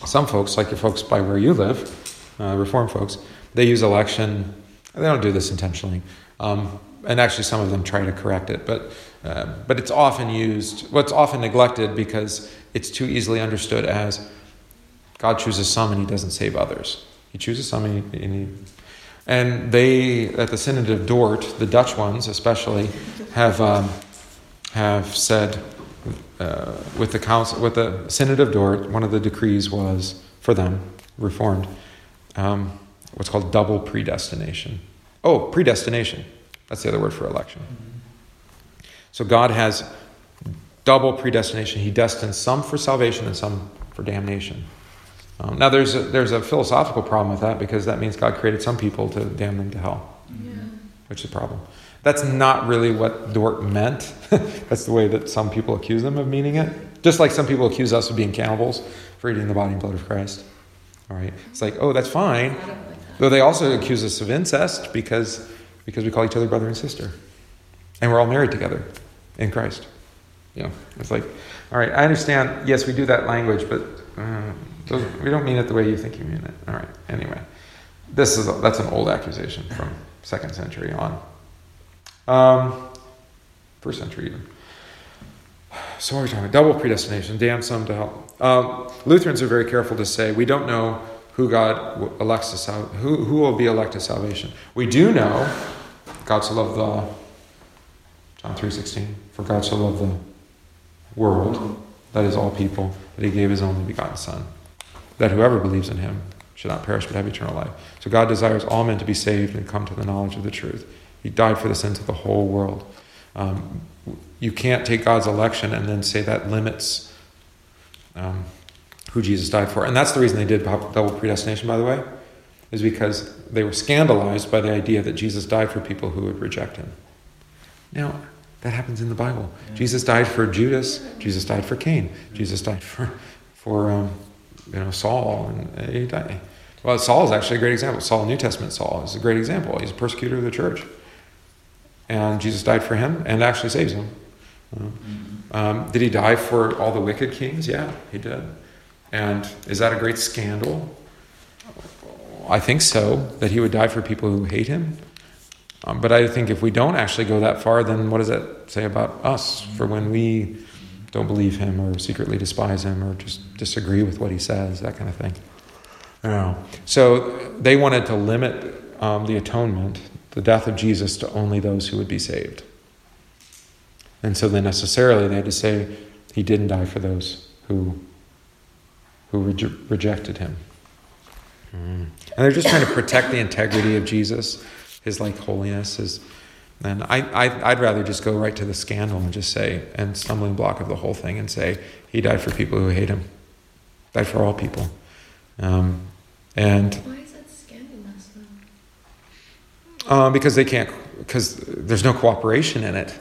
Some folks, like your folks by where you live, uh, Reform folks, they use election. They don't do this intentionally, um, and actually some of them try to correct it. But uh, but it's often used. Well, it's often neglected because it's too easily understood as God chooses some and He doesn't save others. He chooses some and He, and, he, and they at the Synod of Dort, the Dutch ones especially, have um, have said uh, with the council, with the Synod of Dort, one of the decrees was for them, Reformed, um, what's called double predestination. Oh, predestination. That's the other word for election. So God has double predestination. He destines some for salvation and some for damnation. Um, now, there's a, there's a philosophical problem with that because that means God created some people to damn them to hell, Yeah. which is a problem. That's not really what Dort meant. <laughs> That's the way that some people accuse them of meaning it. Just like some people accuse us of being cannibals for eating the body and blood of Christ. All right, it's like, oh, that's fine. Like that. Though they also accuse us of incest because because we call each other brother and sister, and we're all married together in Christ. You know, it's like, all right, I understand. Yes, we do that language, but uh, we don't mean it the way you think you mean it. All right. Anyway, this is that's an old accusation from second century on, um, first century even. So what are we talking about? Double predestination, damn some to hell. Um, Lutherans are very careful to say we don't know who God elects to sal- who who will be elected to salvation. We do know God so loved the John three sixteen for God so loved the world that is all people that He gave His only begotten Son that whoever believes in Him should not perish but have eternal life. So God desires all men to be saved and come to the knowledge of the truth. He died for the sins of the whole world. Um, you can't take God's election and then say that limits um, who Jesus died for. And that's the reason they did double predestination, by the way, is because they were scandalized by the idea that Jesus died for people who would reject him. Now, that happens in the Bible. Yeah. Jesus died for Judas. Jesus died for Cain. Jesus died for, for um, you know, Saul. And uh, he died. Well, Saul is actually a great example. Saul, New Testament Saul, is a great example. He's a persecutor of the church. And Jesus died for him and actually saves him. Mm-hmm. Um, did he die for all the wicked kings? Yeah, he did. And is that a great scandal? I think so, that he would die for people who hate him. Um, but I think if we don't actually go that far, then what does that say about us for when we don't believe him or secretly despise him or just disagree with what he says, that kind of thing? So they wanted to limit um, the atonement, the death of Jesus, to only those who would be saved. And so then necessarily they had to say he didn't die for those who, who reje- rejected him. Mm. And they're just trying to protect the integrity of Jesus, his like holiness, his. And I, I, I'd rather just go right to the scandal and just say, and stumbling block of the whole thing, and say, he died for people who hate him, died for all people. Um, and Why is that scandalous though? um, because they can't, because there's no cooperation in it.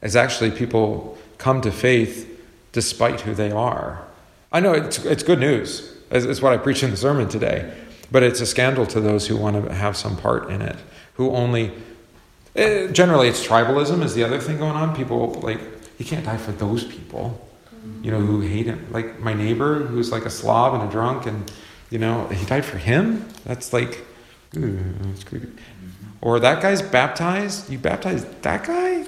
It's actually people come to faith despite who they are. I know it's, it's good news. It's, it's what I preach in the sermon today. But it's a scandal to those who want to have some part in it, who only. Eh, generally, it's tribalism, is the other thing going on. People, like, you can't die for those people, you know, who hate him. Like, my neighbor who's like a slob and a drunk, and, you know, he died for him? That's like. Ooh, that's creepy. Or that guy's baptized. You baptized that guy?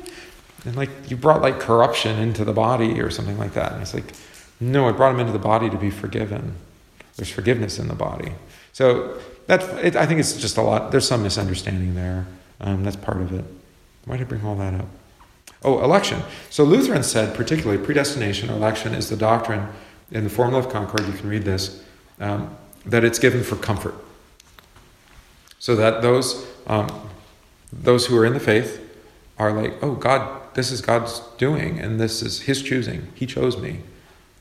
And like you brought like corruption into the body or something like that. And it's like, no, I brought him into the body to be forgiven. There's forgiveness in the body. So that's, it, I think it's just a lot, there's some misunderstanding there. Um, that's part of it. Why did I bring all that up? Oh, election. So Lutherans said, particularly, predestination, election is the doctrine in the Formula of Concord, you can read this, um, that it's given for comfort. So that those, um, those who are in the faith are like, oh, God, this is God's doing, and this is His choosing. He chose me,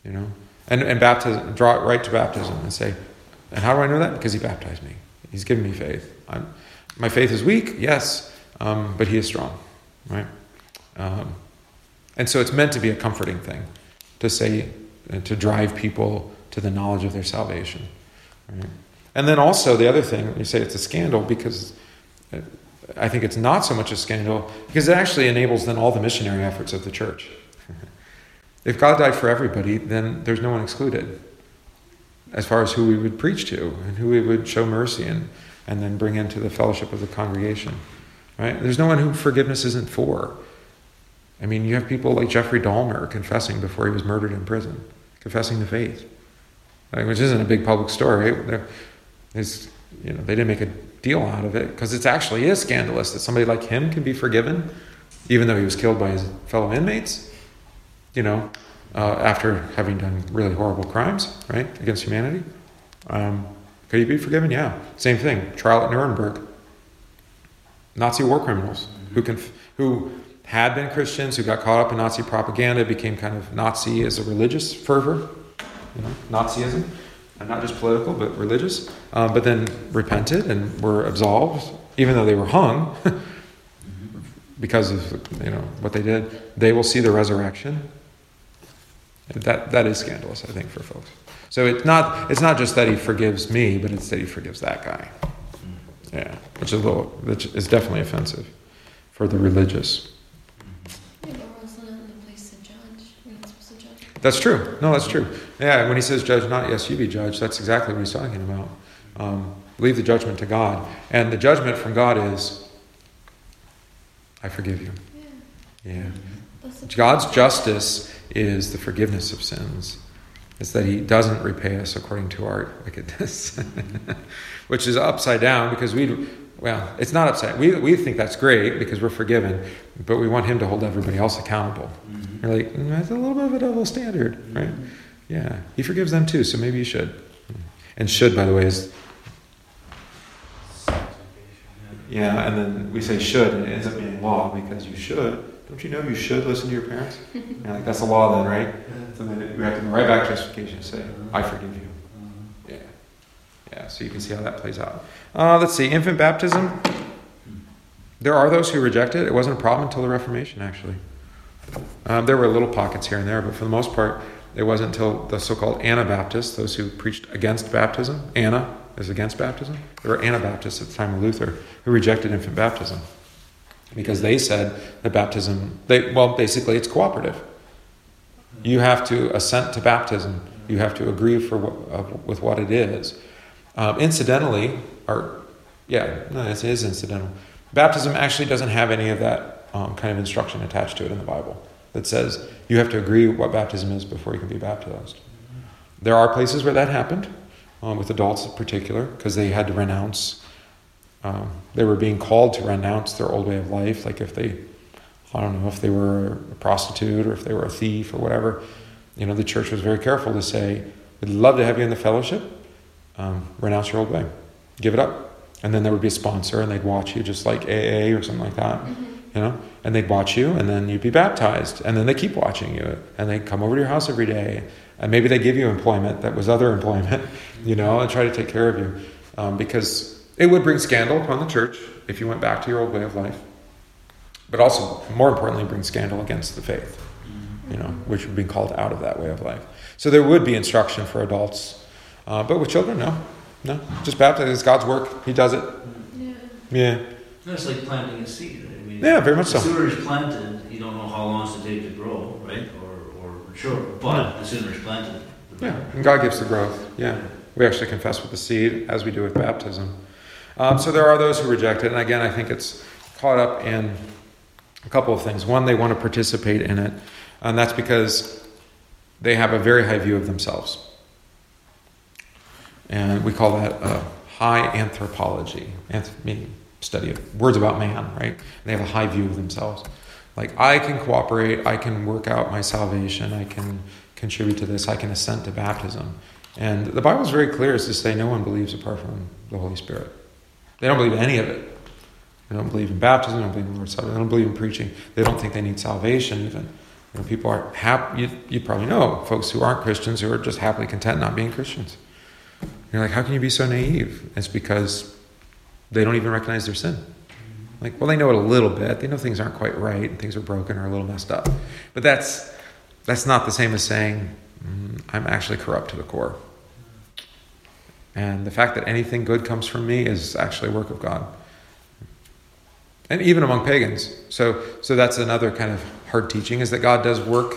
you know. And and baptism, draw it right to baptism, and say, and how do I know that? Because He baptized me. He's given me faith. I'm, my faith is weak, yes, um, but He is strong, right? Um, and so it's meant to be a comforting thing, to say, uh, to drive people to the knowledge of their salvation, right? And then also the other thing, you say it's a scandal because. uh, I think it's not so much a scandal because it actually enables then all the missionary efforts of the church. <laughs> if God died for everybody, then there's no one excluded as far as who we would preach to and who we would show mercy and, and then bring into the fellowship of the congregation. Right? There's no one who forgiveness isn't for. I mean, you have people like Jeffrey Dahmer confessing before he was murdered in prison, confessing the faith, like, which isn't a big public story. Right? You know, they didn't make a deal out of it because it actually is scandalous that somebody like him can be forgiven, even though he was killed by his fellow inmates. You know, uh, after having done really horrible crimes, right, against humanity. Um, could he be forgiven? Yeah. Same thing. Trial at Nuremberg. Nazi war criminals who can who had been Christians who got caught up in Nazi propaganda became kind of Nazi as a religious fervor, you know, Nazism and not just political, but religious, um, but then repented and were absolved, even though they were hung <laughs> because of you know what they did. They will see the resurrection. That that is scandalous, I think, for folks. So it's not it's not just that he forgives me, but it's that he forgives that guy. Yeah, which is a little, which is definitely offensive for the religious. Yeah, but we're also not in the place to judge. We're not supposed to judge. That's true. No, that's true. Yeah, when he says judge not, yes, you be judged, that's exactly what he's talking about. Um, leave the judgment to God. And the judgment from God is, I forgive you. Yeah. Yeah. God's justice is the forgiveness of sins. It's that he doesn't repay us according to our wickedness, <laughs> which is upside down because we, well, it's not upside. We, we think that's great because we're forgiven, but we want him to hold everybody else accountable. Mm-hmm. You're like, mm, that's a little bit of a double standard, right? Yeah, he forgives them too, so maybe you should. And should, by the way, is yeah, and then we say should, and it ends up being law because you should. Don't you know you should listen to your parents? <laughs> You're like, that's a law then, right? So then we have to go right back to justification and say, I forgive you. Yeah. Yeah, so you can see how that plays out. Uh, let's see, infant baptism. There are those who reject it. It wasn't a problem until the Reformation, actually. Um, there were little pockets here and there, but for the most part, it wasn't until the so called Anabaptists, those who preached against baptism, Anna is against baptism. There were Anabaptists at the time of Luther who rejected infant baptism because they said that baptism, they, well, basically it's cooperative. You have to assent to baptism. You have to agree for what, uh, with what it is. Um, incidentally, or yeah, no, incidental. Baptism actually doesn't have any of that um, kind of instruction attached to it in the Bible that says you have to agree what baptism is before you can be baptized. There are places where that happened, um, with adults in particular, because they had to renounce. Um, they were being called to renounce their old way of life, like if they, I don't know, if they were a prostitute or if they were a thief or whatever. You know, the church was very careful to say, "We'd love to have you in the fellowship, um, renounce your old way, give it up. And then there would be a sponsor, and they'd watch you, just like AA or something like that, you know. And they'd watch you, and then you'd be baptized, and then they keep watching you, and they come over to your house every day, and maybe they give you employment that was other <laughs> employment, you know, and try to take care of you, um, because it would bring scandal upon the church if you went back to your old way of life, but also, more importantly, bring scandal against the faith, you know, which would be called out of that way of life. So there would be instruction for adults, uh, but with children, no, no, just baptize. It's God's work. He does it. Yeah. Yeah, It's like planting a seed. I mean, Yeah, very much so. the so. sooner it's planted, you don't know how long it's to take to grow, right? Or, or mature. But the sooner it's planted, the yeah. And God gives the growth. Yeah, we actually confess with the seed as we do with baptism. Um, so there are those who reject it, and again, I think it's caught up in a couple of things. One, they want to participate in it, and that's because they have a very high view of themselves. And we call that uh, high anthropology, anth- meaning study of words about man, right? And they have a high view of themselves. Like, I can cooperate, I can work out my salvation, I can contribute to this, I can assent to baptism. And the Bible is very clear as to say no one believes apart from the Holy Spirit. They don't believe any of it. They don't believe in baptism, they don't believe in Lord's Supper, they don't believe in preaching, they don't think they need salvation even. You know, people are happy, you, you probably know folks who aren't Christians who are just happily content not being Christians. You're like, how can you be so naive? It's because they don't even recognize their sin. Like, well, they know it a little bit. They know things aren't quite right and things are broken or a little messed up. But that's that's not the same as saying mm, I'm actually corrupt to the core. And the fact that anything good comes from me is actually a work of God. And even among pagans. So, so that's another kind of hard teaching is that God does work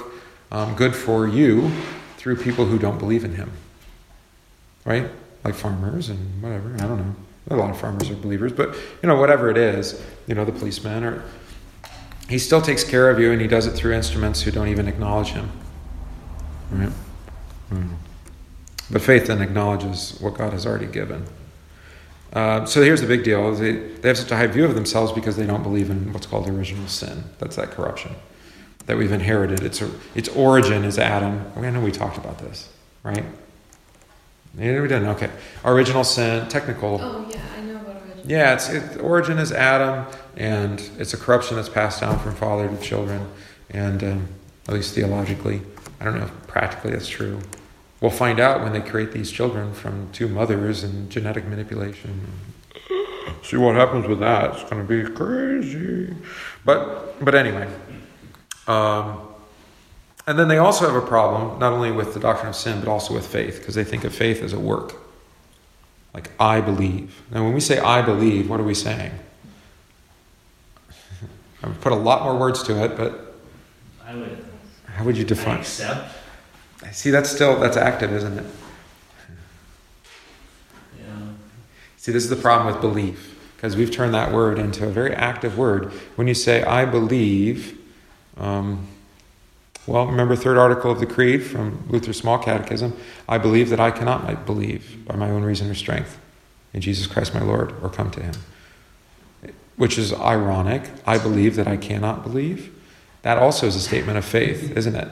um, good for you through people who don't believe in Him. Right? Like farmers and whatever. I don't know. A lot of farmers are believers, but you know, whatever it is, you know, the policeman or he still takes care of you and he does it through instruments who don't even acknowledge him. Right? Mm. But faith then acknowledges what God has already given. Uh, so here's the big deal: they, they have such a high view of themselves because they don't believe in what's called original sin. That's that corruption that we've inherited. Its its origin is Adam. I know we talked about this, right? Yeah, we didn't. Okay, original sin, technical. Oh yeah, I know about original. Yeah, it's it, origin is Adam, and it's a corruption that's passed down from father to children, and um, at least theologically, I don't know if practically that's true. We'll find out when they create these children from two mothers and genetic manipulation. See what happens with that. It's going to be crazy. But but anyway, um, and then they also have a problem not only with the doctrine of sin but also with faith because they think of faith as a work. Like I believe. Now, when we say I believe, what are we saying? <laughs> I've put a lot more words to it, but I would how would you I define? accept. See, that's still that's active, isn't it? Yeah. See, this is the problem with belief because we've turned that word into a very active word. When you say "I believe," um, well, remember third article of the Creed from Luther's Small Catechism: "I believe that I cannot believe by my own reason or strength in Jesus Christ my Lord, or come to Him." Which is ironic. I believe that I cannot believe. That also is a statement of faith, isn't it?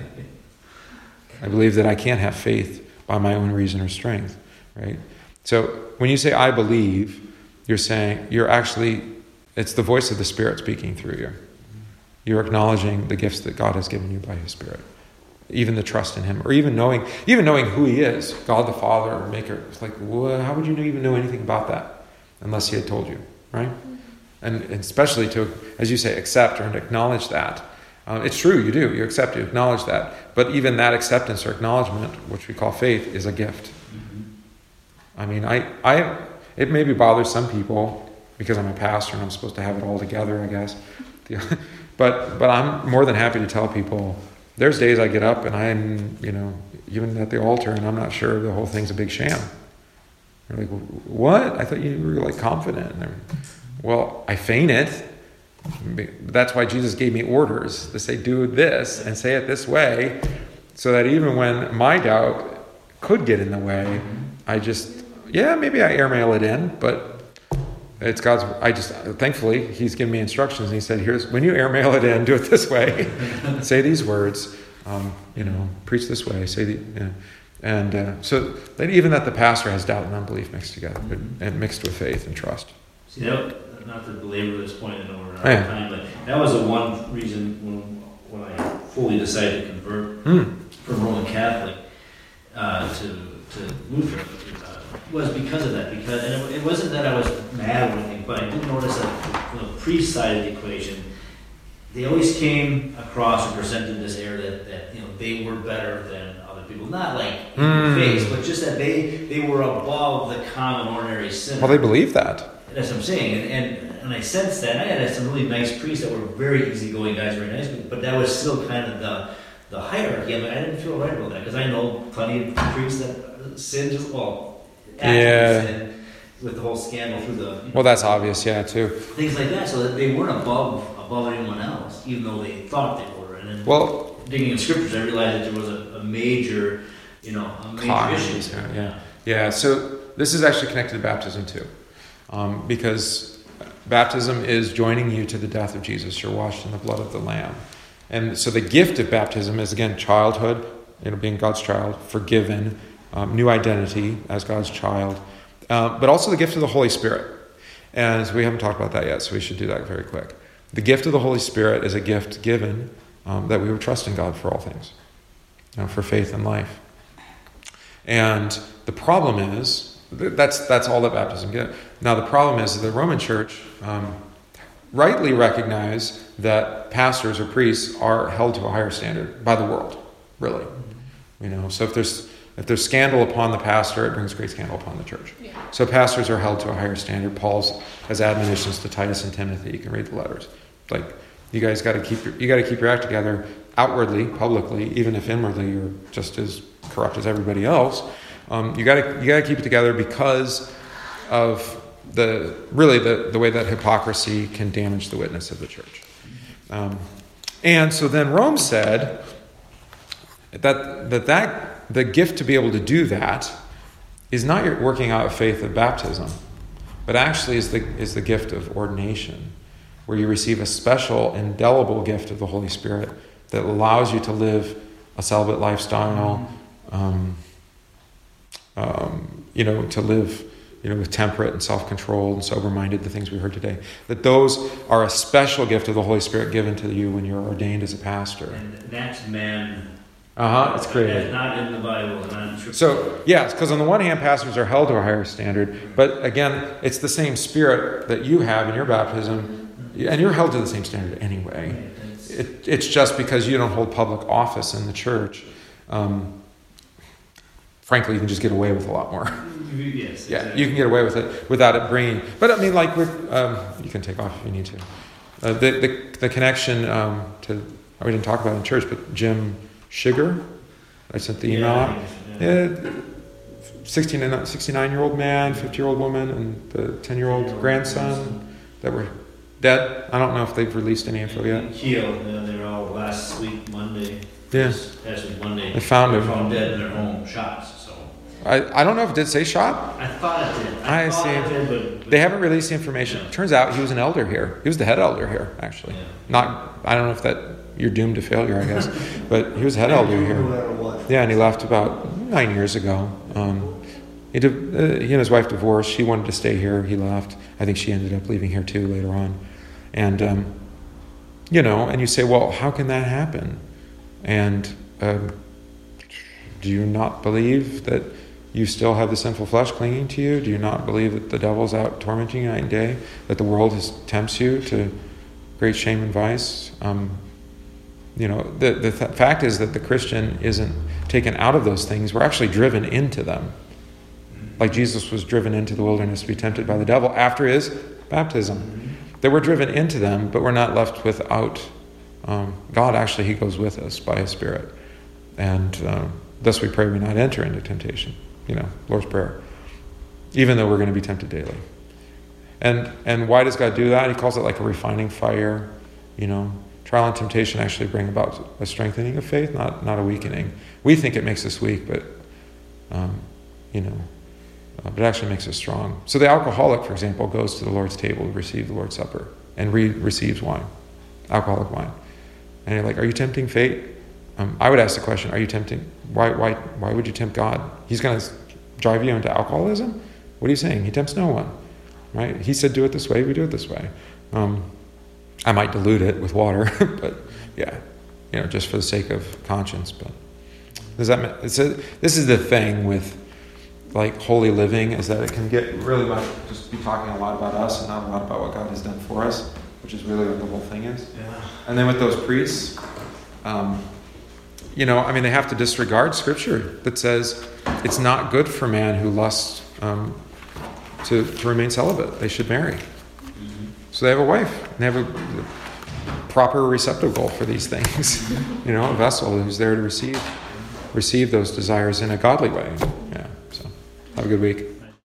I believe that I can't have faith by my own reason or strength, right? So when you say I believe, you're saying you're actually it's the voice of the Spirit speaking through you. You're acknowledging the gifts that God has given you by His Spirit, even the trust in Him, or even knowing even knowing who He is, God the Father or Maker. It's like, how would you even know anything about that unless He had told you, right? And especially to, as you say, accept or acknowledge that. Um, it's true, you do. You accept, you acknowledge that. But even that acceptance or acknowledgement, which we call faith, is a gift. I mean, I, I, it maybe bothers some people because I'm a pastor and I'm supposed to have it all together, I guess. <laughs> But, but I'm more than happy to tell people there's days I get up and I'm, you know, even at the altar and I'm not sure the whole thing's a big sham. They're like, what? I thought you were like confident. Well, I feign it. That's why Jesus gave me orders to say, do this and say it this way, so that even when my doubt could get in the way, I just, yeah, maybe I airmail it in, but it's God's. I just, thankfully, He's given me instructions. And He said, here's, when you airmail it in, do it <laughs> this way, say these words, um, you know, preach this way, say the. And uh, so that even that the pastor has doubt and unbelief mixed together, but, and mixed with faith and trust. That, not to belabor this point, I know we're Yeah. time, but that was the one reason when, when I fully decided to convert Hmm. from Roman Catholic uh, to, to Lutheran uh, was because of that. Because and it, it wasn't that I was mad or anything, but I did notice that from the priest side of the equation, they always came across and presented this air that, that you know they were better than other people. Not like in Mm. face, but just that they they were above the common ordinary sinner. Well, they believe that. That's what I'm saying, and, and, and I sensed that. I had some really nice priests that were very easygoing guys, very nice, but that was still kind of the the hierarchy. I mean, I didn't feel right about that because I know plenty of priests that uh, sin just well, Yeah. sin with the whole scandal through the you know, Well, that's obvious, yeah, too. things like that, so that they weren't above above anyone else, even though they thought they were. And then Well, digging in scriptures, I realized that there was a, a major, you know, a major issue. yeah, yeah. Yeah, so this is actually connected to baptism too. Um, because baptism is joining you to the death of Jesus. You're washed in the blood of the Lamb. And so the gift of baptism is, again, childhood, you know, being God's child, forgiven, um, new identity as God's child, uh, but also the gift of the Holy Spirit. And we haven't talked about that yet, so we should do that very quick. The gift of the Holy Spirit is a gift given um, that we would trust in God for all things, you know, for faith and life. And the problem is that's that's all that baptism gives. Now the problem is the Roman Church um, rightly recognize that pastors or priests are held to a higher standard by the world, really. You know, so if there's if there's scandal upon the pastor, it brings great scandal upon the church. Yeah. So pastors are held to a higher standard. Paul's has admonitions to Titus and Timothy. You can read the letters. Like you guys got to keep your, you got to keep your act together outwardly, publicly, even if inwardly you're just as corrupt as everybody else. Um, you got to you got to keep it together because of the really the, the way that hypocrisy can damage the witness of the church. Um, and so then Rome said that that that the gift to be able to do that is not your working out of faith of baptism, but actually is the is the gift of ordination, where you receive a special indelible gift of the Holy Spirit that allows you to live a celibate lifestyle, um, um, you know, to live you know with temperate and self-controlled and sober-minded, the things we heard today. That those are a special gift of the Holy Spirit given to you when you're ordained as a pastor. And that's man. Uh huh. It's created. That's not in the Bible, not in Scripture. So, yes, because on the one hand, pastors are held to a higher standard, but again, it's the same spirit that you have in your baptism, and you're held to the same standard anyway. It's- It, it's just because you don't hold public office in the church. Um, frankly, you can just get away with a lot more. Yes. yeah, exactly. you can get away with it without it bringing. But I mean, like, with, um, you can take off if you need to. Uh, the, the, the connection um, to, we didn't talk about it in church, but Jim Sugar, I sent the email out. Yeah, Yeah, 16 69 year old man, 50 year old woman, and the 10 year old grandson that were dead. I don't know if they've released any info yet. Keel, they were all last week Monday. Yeah. This past Monday. They found They him. were found dead in their home, shots. So I, I don't know if it did say shop. I thought it did. I thought see. It did, but, but They haven't released the information. Turns out he was an elder here. He was the head elder here, actually. Yeah. Not, I don't know if that, you're doomed to failure, I guess, <laughs> but he was head elder here. No matter what. Yeah, and he left about nine years ago. Um, he, div- uh, he and his wife divorced. She wanted to stay here. He left. I think she ended up leaving here too later on. And, um, you know, and you say, well, how can that happen? And um, do you not believe that you still have the sinful flesh clinging to you? Do you not believe that the devil's out tormenting you night and day? That the world has, tempts you to great shame and vice? Um, you know, the, the th- fact is that the Christian isn't taken out of those things. We're actually driven into them. Like Jesus was driven into the wilderness to be tempted by the devil after his baptism. That we're driven into them, but we're not left without um, God. Actually, He goes with us by His Spirit. And uh, thus we pray we not enter into temptation. You know, Lord's Prayer. Even though we're going to be tempted daily. And, and why does God do that? He calls it like a refining fire. You know, trial and temptation actually bring about a strengthening of faith, not, not a weakening. We think it makes us weak, but, um, you know, uh, but it actually makes us strong. So the alcoholic, for example, goes to the Lord's table to receive the Lord's Supper and re- receives wine, alcoholic wine. And you're like, are you tempting fate? Um, I would ask the question: Are you tempting? Why, why, why would you tempt God? He's going to drive you into alcoholism. What are you saying? He tempts no one, right? He said, "Do it this way." We do it this way. Um, I might dilute it with water, <laughs> but yeah, you know, just for the sake of conscience. But does that? mean- It's a, this is the thing with like holy living is that it can get really much just be talking a lot about us and not a lot about what God has done for us, which is really what the whole thing is. Yeah. And then with those priests, um, you know, I mean, they have to disregard scripture that says it's not good for man who lusts um, to, to remain celibate. They should marry. So they have a wife and they have a proper receptacle for these things. <laughs> you know, a vessel who's there to receive receive those desires in a godly way. Yeah. So have a good week.